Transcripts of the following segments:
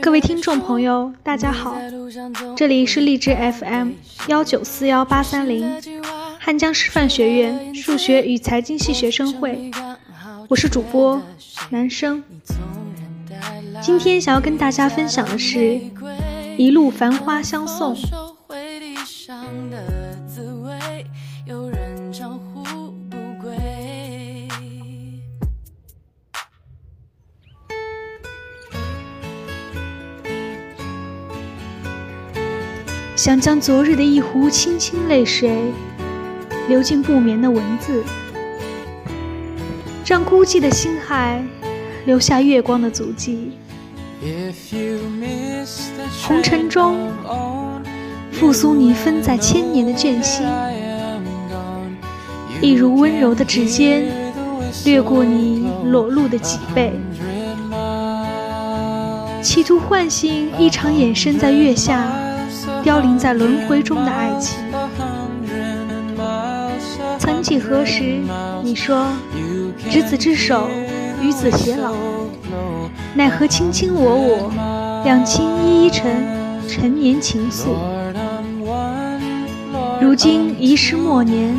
各位听众朋友，大家好，这里是励志 FM 幺九四幺八三零，汉江师范学院数学与财经系学生会，我是主播男生。今天想要跟大家分享的是一路繁花相送。想将昨日的一壶清清泪水流进不眠的文字，让孤寂的星海留下月光的足迹。红尘中复苏你分在千年的倦心，一如温柔的指尖掠过你裸露的脊背，企图唤醒一场眼身在月下。凋零在轮回中的爱情，曾几何时，你说执子之手，与子偕老，奈何卿卿我我，两情依依成陈年情愫。如今一世末年，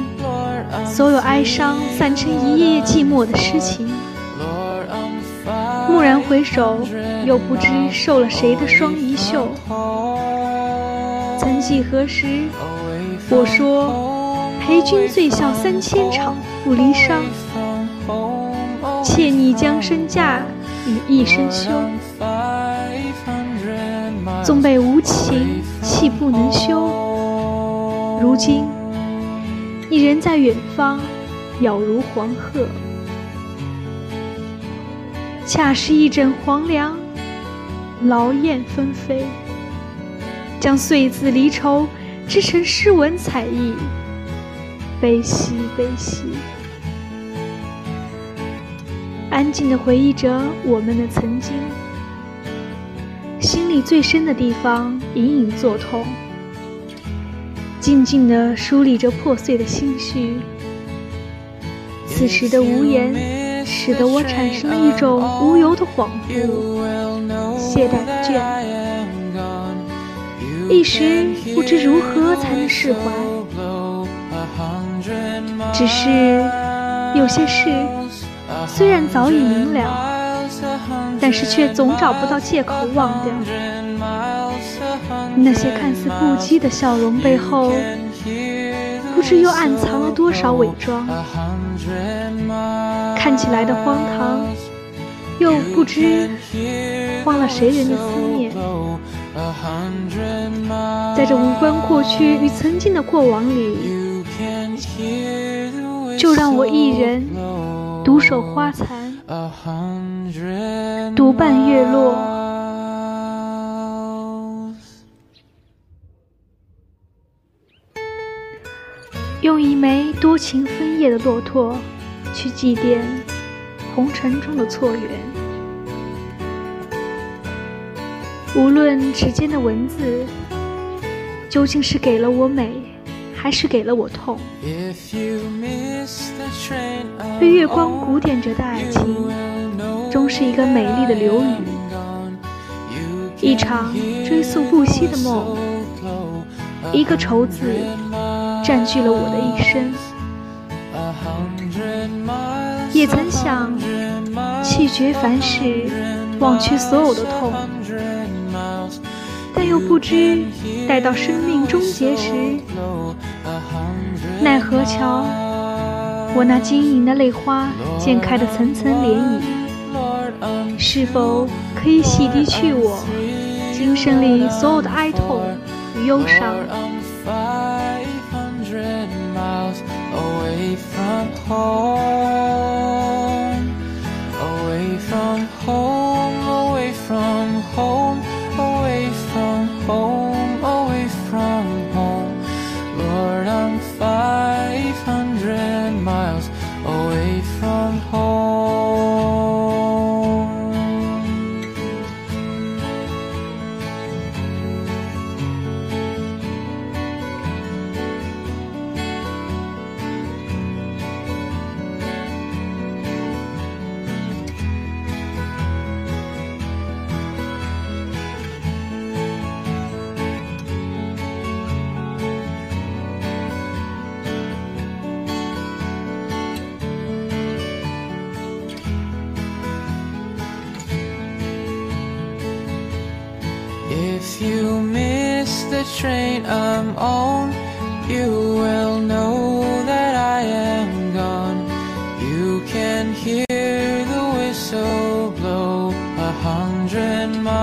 所有哀伤散成一页页寂寞的诗情。蓦然回首，又不知受了谁的双衣袖。几何时，我说陪君醉笑三千场，不离殇。妾拟将身嫁与一身休，纵被无情弃不能休。如今你人在远方，杳如黄鹤。恰是一枕黄粱，劳燕分飞。将碎字离愁织成诗文彩意，悲喜悲喜，安静地回忆着我们的曾经，心里最深的地方隐隐作痛，静静地梳理着破碎的心绪。此时的无言，使得我产生了一种无由的恍惚，懈怠的倦。一时不知如何才能释怀，只是有些事虽然早已明了，但是却总找不到借口忘掉。那些看似不羁的笑容背后，不知又暗藏了多少伪装。看起来的荒唐，又不知荒了谁人的思念。在这无关过去与曾经的过往里，就让我一人独守花残，独伴月落，用一枚多情分叶的骆驼去祭奠红尘中的错缘。无论指尖的文字究竟是给了我美，还是给了我痛，被月光鼓点着的爱情，终是一个美丽的流语，一场追溯不息的梦，一个愁字占据了我的一生。也曾想弃绝凡事，忘却所有的痛。但又不知，待到生命终结时，奈何桥，我那晶莹的泪花溅开的层层涟漪，是否可以洗涤去我今生里所有的哀痛与忧伤？发红。The train I'm on, you will know that I am gone. You can hear the whistle blow a hundred miles,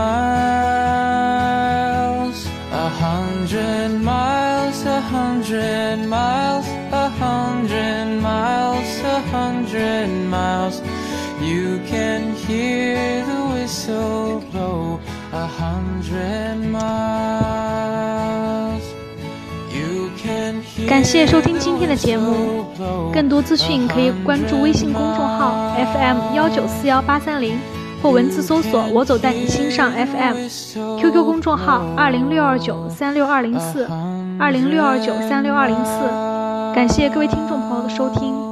a hundred miles, a hundred miles, a hundred miles, a hundred miles. You can hear the whistle 感谢收听今天的节目，更多资讯可以关注微信公众号 FM 幺九四幺八三零，或文字搜索“我走在你心上 FM”，QQ 公众号二零六二九三六二零四二零六二九三六二零四。感谢各位听众朋友的收听。